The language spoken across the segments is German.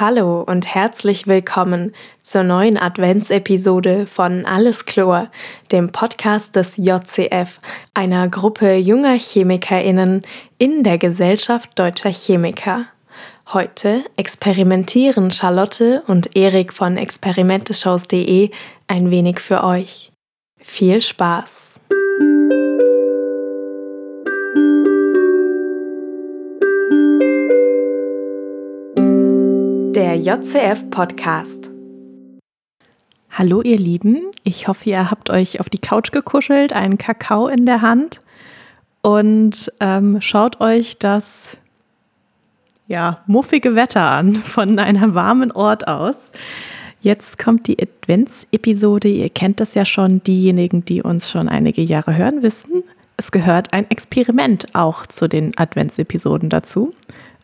Hallo und herzlich willkommen zur neuen Adventsepisode von Alles Chlor, dem Podcast des JCF, einer Gruppe junger ChemikerInnen in der Gesellschaft deutscher Chemiker. Heute experimentieren Charlotte und Erik von experimenteshows.de ein wenig für euch. Viel Spaß! JCF Podcast. Hallo ihr Lieben, ich hoffe, ihr habt euch auf die Couch gekuschelt, einen Kakao in der Hand und ähm, schaut euch das ja, muffige Wetter an von einem warmen Ort aus. Jetzt kommt die Advents-Episode. Ihr kennt das ja schon. Diejenigen, die uns schon einige Jahre hören, wissen, es gehört ein Experiment auch zu den Advents-Episoden dazu.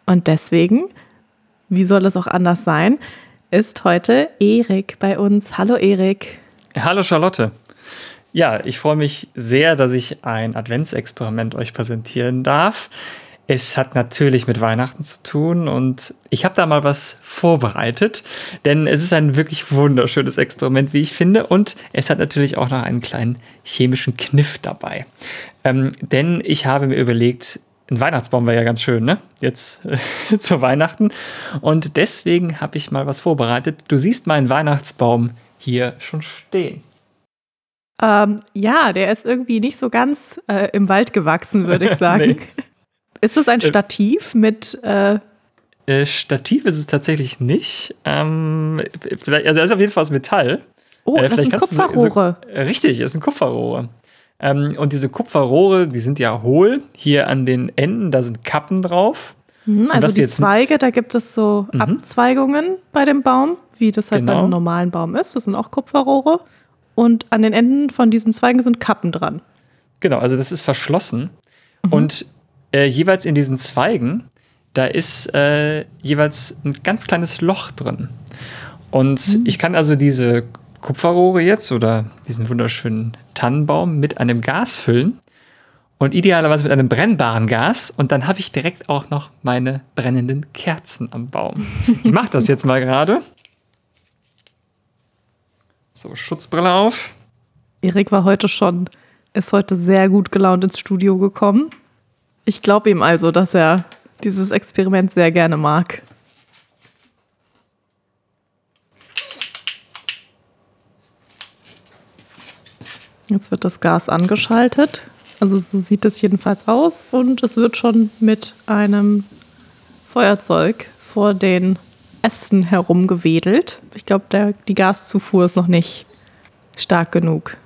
Und deswegen wie soll es auch anders sein, ist heute Erik bei uns. Hallo Erik. Hallo Charlotte. Ja, ich freue mich sehr, dass ich ein Adventsexperiment euch präsentieren darf. Es hat natürlich mit Weihnachten zu tun und ich habe da mal was vorbereitet, denn es ist ein wirklich wunderschönes Experiment, wie ich finde, und es hat natürlich auch noch einen kleinen chemischen Kniff dabei. Ähm, denn ich habe mir überlegt, ein Weihnachtsbaum wäre ja ganz schön, ne? Jetzt äh, zu Weihnachten. Und deswegen habe ich mal was vorbereitet. Du siehst meinen Weihnachtsbaum hier schon stehen. Ähm, ja, der ist irgendwie nicht so ganz äh, im Wald gewachsen, würde ich sagen. nee. Ist das ein äh, Stativ mit. Äh äh, Stativ ist es tatsächlich nicht. Ähm, vielleicht, also er ist auf jeden Fall aus Metall. Oh, äh, das sind Kupferrohre. So, richtig, es sind Kupferrohre. Ähm, und diese Kupferrohre, die sind ja hohl. Hier an den Enden, da sind Kappen drauf. Mhm, also die Zweige, da gibt es so mhm. Abzweigungen bei dem Baum, wie das halt genau. bei einem normalen Baum ist. Das sind auch Kupferrohre. Und an den Enden von diesen Zweigen sind Kappen dran. Genau, also das ist verschlossen. Mhm. Und äh, jeweils in diesen Zweigen, da ist äh, jeweils ein ganz kleines Loch drin. Und mhm. ich kann also diese Kupferrohre jetzt oder diesen wunderschönen Tannenbaum mit einem Gas füllen und idealerweise mit einem brennbaren Gas und dann habe ich direkt auch noch meine brennenden Kerzen am Baum. Ich mache das jetzt mal gerade. So, Schutzbrille auf. Erik war heute schon, ist heute sehr gut gelaunt ins Studio gekommen. Ich glaube ihm also, dass er dieses Experiment sehr gerne mag. Jetzt wird das Gas angeschaltet. Also so sieht es jedenfalls aus. Und es wird schon mit einem Feuerzeug vor den Ästen herumgewedelt. Ich glaube, die Gaszufuhr ist noch nicht stark genug.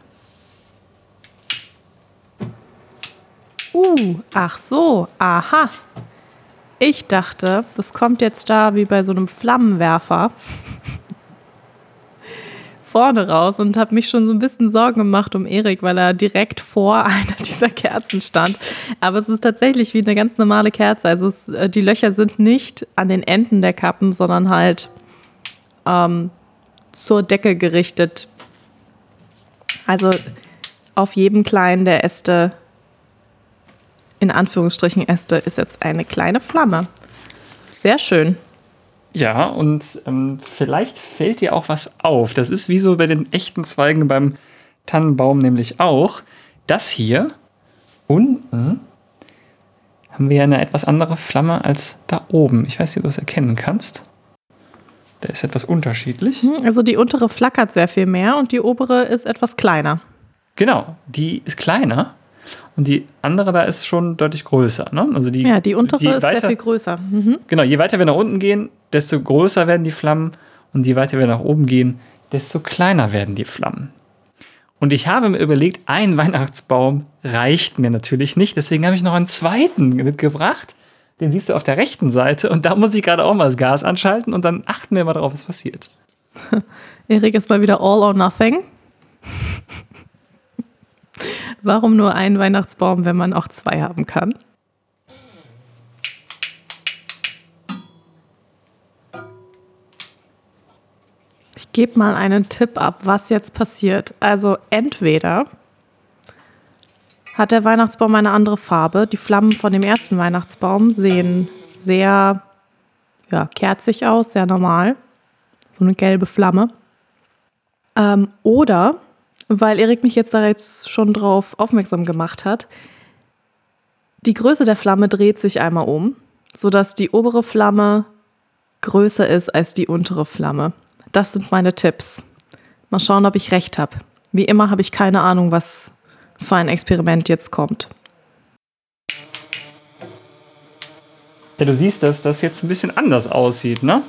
Uh, ach so, aha. Ich dachte, das kommt jetzt da wie bei so einem Flammenwerfer vorne raus und habe mich schon so ein bisschen Sorgen gemacht um Erik, weil er direkt vor einer dieser Kerzen stand. Aber es ist tatsächlich wie eine ganz normale Kerze. Also es, äh, die Löcher sind nicht an den Enden der Kappen, sondern halt ähm, zur Decke gerichtet. Also auf jedem kleinen der Äste, in Anführungsstrichen Äste, ist jetzt eine kleine Flamme. Sehr schön. Ja, und ähm, vielleicht fällt dir auch was auf. Das ist wie so bei den echten Zweigen beim Tannenbaum nämlich auch. Das hier unten haben wir eine etwas andere Flamme als da oben. Ich weiß nicht, ob du das erkennen kannst. Der ist etwas unterschiedlich. Hm, also die untere flackert sehr viel mehr und die obere ist etwas kleiner. Genau, die ist kleiner und die andere da ist schon deutlich größer. Ne? Also die, ja, die untere ist weiter, sehr viel größer. Mhm. Genau, je weiter wir nach unten gehen, desto größer werden die Flammen und je weiter wir nach oben gehen, desto kleiner werden die Flammen. Und ich habe mir überlegt, ein Weihnachtsbaum reicht mir natürlich nicht, deswegen habe ich noch einen zweiten mitgebracht. Den siehst du auf der rechten Seite und da muss ich gerade auch mal das Gas anschalten und dann achten wir mal drauf, was passiert. Erik ist mal wieder all or nothing. Warum nur einen Weihnachtsbaum, wenn man auch zwei haben kann? Ich gebe mal einen Tipp ab, was jetzt passiert. Also entweder hat der Weihnachtsbaum eine andere Farbe. Die Flammen von dem ersten Weihnachtsbaum sehen sehr ja, kerzig aus, sehr normal. So eine gelbe Flamme. Ähm, oder, weil Erik mich jetzt da jetzt schon drauf aufmerksam gemacht hat, die Größe der Flamme dreht sich einmal um, sodass die obere Flamme größer ist als die untere Flamme. Das sind meine Tipps. Mal schauen, ob ich recht habe. Wie immer habe ich keine Ahnung, was für ein Experiment jetzt kommt. Ja, du siehst, dass das jetzt ein bisschen anders aussieht, ne?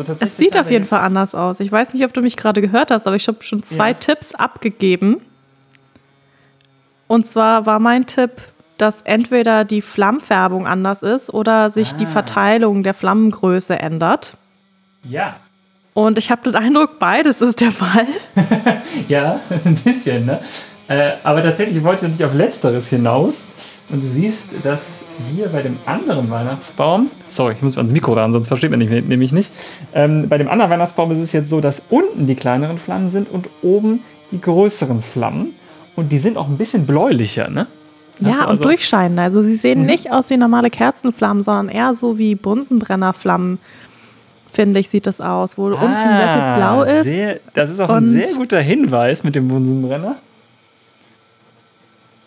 Also es sieht auf jeden Fall anders aus. Ich weiß nicht, ob du mich gerade gehört hast, aber ich habe schon zwei ja. Tipps abgegeben. Und zwar war mein Tipp, dass entweder die Flammfärbung anders ist oder sich ah. die Verteilung der Flammengröße ändert. Ja. Und ich habe den Eindruck, beides ist der Fall. ja, ein bisschen, ne? Äh, aber tatsächlich wollte ich natürlich auf Letzteres hinaus. Und du siehst, dass hier bei dem anderen Weihnachtsbaum, sorry, ich muss mal ans Mikro ran, sonst versteht man mich nämlich nicht. Ähm, bei dem anderen Weihnachtsbaum ist es jetzt so, dass unten die kleineren Flammen sind und oben die größeren Flammen. Und die sind auch ein bisschen bläulicher, ne? Hast ja, also und durchscheinender. Also sie sehen mhm. nicht aus wie normale Kerzenflammen, sondern eher so wie Bunsenbrennerflammen finde ich, sieht das aus, wo ah, unten sehr viel blau ist. Sehr, das ist auch ein sehr guter Hinweis mit dem Bunsenbrenner.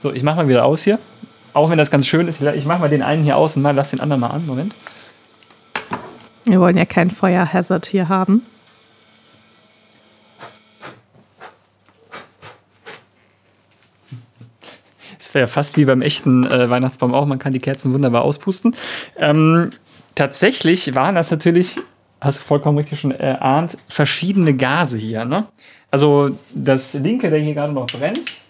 So, ich mache mal wieder aus hier. Auch wenn das ganz schön ist. Ich mache mal den einen hier aus und mal lass den anderen mal an. Moment. Wir wollen ja kein Feuerhazard hier haben. Es wäre fast wie beim echten äh, Weihnachtsbaum auch. Man kann die Kerzen wunderbar auspusten. Ähm, tatsächlich waren das natürlich hast du vollkommen richtig schon erahnt, verschiedene Gase hier. Ne? Also das linke, der hier gerade noch brennt,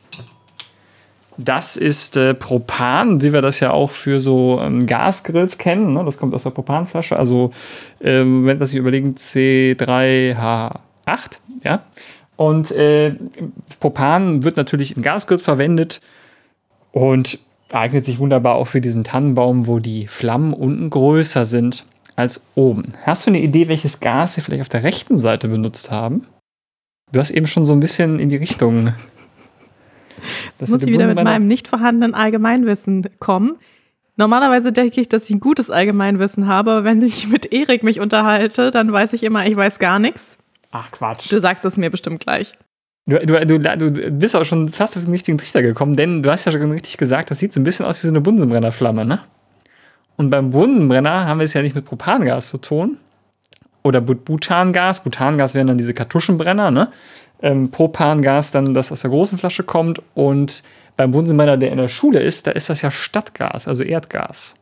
das ist äh, Propan, wie wir das ja auch für so ähm, Gasgrills kennen. Ne? Das kommt aus der Propanflasche. Also, ähm, wenn wir sich überlegen, C3H8. Ja? Und äh, Propan wird natürlich in Gasgrills verwendet und eignet sich wunderbar auch für diesen Tannenbaum, wo die Flammen unten größer sind als oben. Hast du eine Idee, welches Gas wir vielleicht auf der rechten Seite benutzt haben? Du hast eben schon so ein bisschen in die Richtung. Jetzt muss ich wieder mit meinem nicht vorhandenen Allgemeinwissen kommen. Normalerweise denke ich, dass ich ein gutes Allgemeinwissen habe, aber wenn ich mit Erik mich unterhalte, dann weiß ich immer, ich weiß gar nichts. Ach Quatsch. Du sagst es mir bestimmt gleich. Du, du, du, du bist auch schon fast auf den richtigen Trichter gekommen, denn du hast ja schon richtig gesagt, das sieht so ein bisschen aus wie so eine Bunsenbrennerflamme, ne? Und beim Bunsenbrenner haben wir es ja nicht mit Propangas zu tun. Oder Butangas. Butangas wären dann diese Kartuschenbrenner, ne? Ähm, Propangas dann, das aus der großen Flasche kommt. Und beim Bunsenbrenner, der in der Schule ist, da ist das ja Stadtgas, also Erdgas.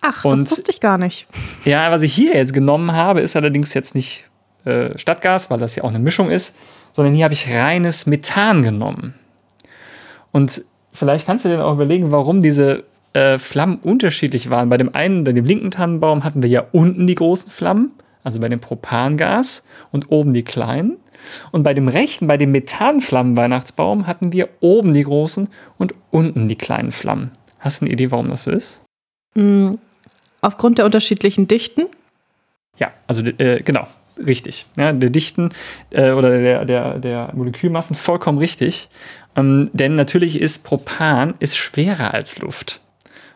Ach, und, das wusste ich gar nicht. Ja, was ich hier jetzt genommen habe, ist allerdings jetzt nicht äh, Stadtgas, weil das ja auch eine Mischung ist, sondern hier habe ich reines Methan genommen. Und vielleicht kannst du dir auch überlegen, warum diese äh, Flammen unterschiedlich waren. Bei dem einen, bei dem linken Tannenbaum hatten wir ja unten die großen Flammen, also bei dem Propangas und oben die kleinen. Und bei dem rechten, bei dem Methanflammen-Weihnachtsbaum hatten wir oben die großen und unten die kleinen Flammen. Hast du eine Idee, warum das so ist? Mm, aufgrund der unterschiedlichen Dichten? Ja, also äh, genau, richtig. Ja, der Dichten äh, oder der, der, der Molekülmassen vollkommen richtig. Ähm, denn natürlich ist Propan ist schwerer als Luft.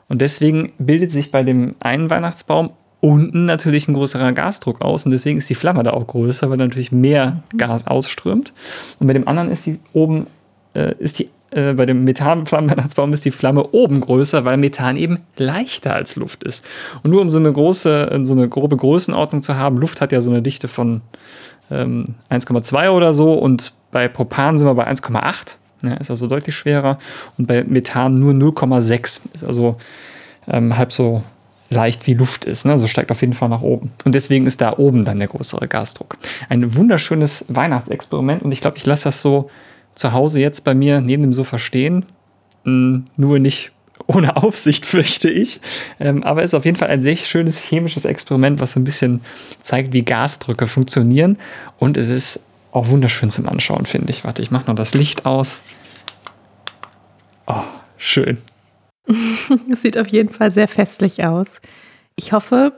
Und deswegen bildet sich bei dem einen Weihnachtsbaum unten natürlich ein größerer Gasdruck aus und deswegen ist die Flamme da auch größer, weil natürlich mehr Gas ausströmt. Und bei dem anderen ist die oben, äh, ist die, äh, bei dem Methanflammenweihnachtsbaum ist die Flamme oben größer, weil Methan eben leichter als Luft ist. Und nur um so eine große, so eine grobe Größenordnung zu haben, Luft hat ja so eine Dichte von ähm, 1,2 oder so und bei Propan sind wir bei 1,8. Ja, ist also deutlich schwerer. Und bei Methan nur 0,6. Ist also ähm, halb so leicht wie Luft ist. Ne? Also steigt auf jeden Fall nach oben. Und deswegen ist da oben dann der größere Gasdruck. Ein wunderschönes Weihnachtsexperiment. Und ich glaube, ich lasse das so zu Hause jetzt bei mir neben dem Sofa stehen. Hm, nur nicht ohne Aufsicht, fürchte ich. Ähm, aber ist auf jeden Fall ein sehr schönes chemisches Experiment, was so ein bisschen zeigt, wie Gasdrücke funktionieren. Und es ist auch wunderschön zum Anschauen, finde ich. Warte, ich mache noch das Licht aus. Oh, schön. Es sieht auf jeden Fall sehr festlich aus. Ich hoffe,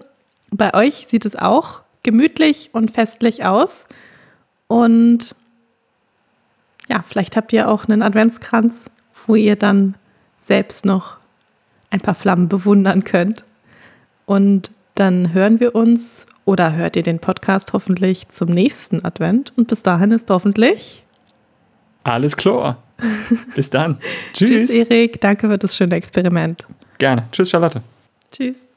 bei euch sieht es auch gemütlich und festlich aus. Und ja, vielleicht habt ihr auch einen Adventskranz, wo ihr dann selbst noch ein paar Flammen bewundern könnt. Und Dann hören wir uns oder hört ihr den Podcast hoffentlich zum nächsten Advent und bis dahin ist hoffentlich alles klar. Bis dann. Tschüss. Tschüss, Erik. Danke für das schöne Experiment. Gerne. Tschüss, Charlotte. Tschüss.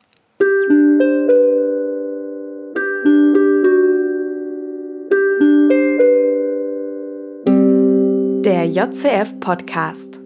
Der JCF Podcast.